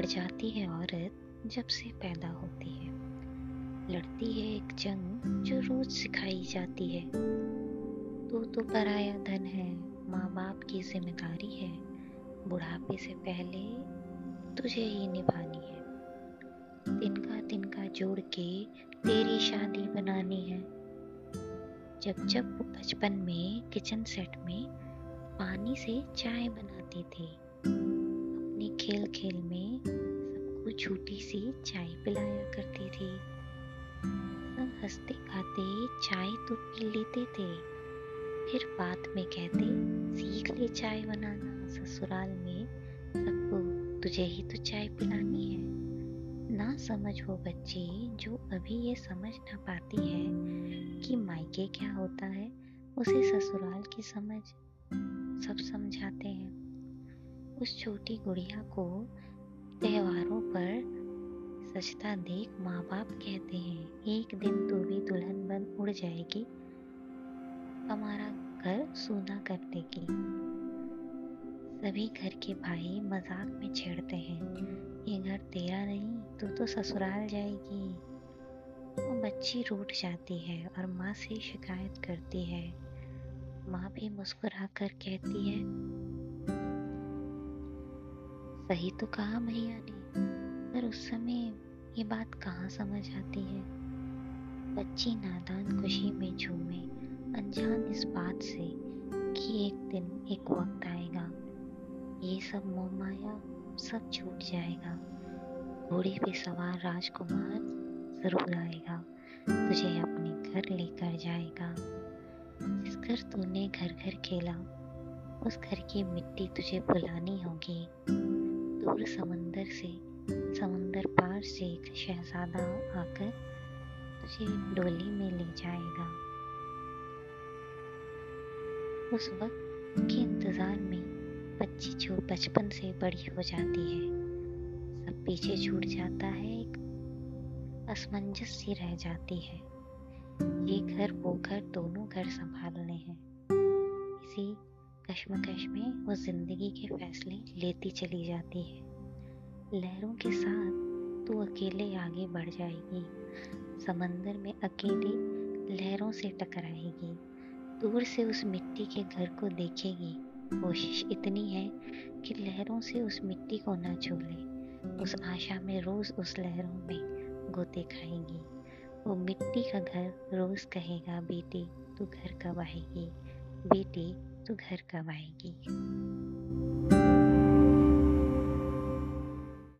पड़ जाती है औरत जब से पैदा होती है। लड़ती है एक जंग जो रोज सिखाई जाती है। तू तो पराया धन है माँ बाप की ज़िम्मेदारी है। बुढ़ापे से पहले तुझे ही निभानी है। तिनका तिनका जोड़ के तेरी शादी बनानी है। जब जब वो बचपन में किचन सेट में पानी से चाय बनाती थी अपने खेल खेल में सबको छोटी सी चाय पिलाया करती थी। सब हँसते खाते चाय तो पी लेते थे। फिर बात में कहते, सीख ले चाय बनाना ससुराल में। सबको तुझे ही तो चाय पिलानी है। ना समझ वो बच्चे जो अभी ये समझ ना पाती है कि मायके क्या होता है, उसे ससुराल की समझ सब समझाते हैं। उस छोटी गुड़िया को त्योहारों पर सजता देख माँ बाप कहते हैं, एक दिन तू भी दुल्हन बन उड़ जाएगी हमारा घर सूना कर देगी सभी घर के भाई मज़ाक में छेड़ते हैं, ये घर तेरा नहीं, तू तो ससुराल जाएगी। वो बच्ची रूठ जाती है और माँ से शिकायत करती है। माँ भी मुस्कुरा कर कहती है सही तो कहा मैया ने, पर उस समय ये बात कहाँ समझ आती है? बच्ची नादान खुशी में झूमे, अनजान इस बात से कि एक दिन एक वक्त आएगा। ये सब मोह माया, सब छूट जाएगा। घोड़े पे सवार राजकुमार ज़रूर आएगा। तुझे अपने घर लेकर जाएगा। जिस घर तूने घर घर खेला, उस घर की मिट्टी तुझे बुलानी होगी। दूर समंदर से, समंदर पार से एक शहजादा आकर तुझे डोली में ले जाएगा। उस वक्त के इंतज़ार में बच्ची जो बचपन से बड़ी हो जाती है, सब पीछे छूट जाता है, एक असमंजस सी रह जाती है। ये घर वो घर दोनों घर संभालने हैं। इसी कश्मकश में वो ज़िंदगी के फैसले लेती चली जाती है। लहरों के साथ तू अकेले आगे बढ़ जाएगी। समंदर में अकेले लहरों से टकराएगी। दूर से उस मिट्टी के घर को देखेगी। कोशिश इतनी है कि लहरों से उस मिट्टी को ना छू ले उस आशा में रोज उस लहरों में गोते खाएगी। वो मिट्टी का घर रोज कहेगा, बेटी, तू घर कब आएगी? बेटी तू घर कब आएगी?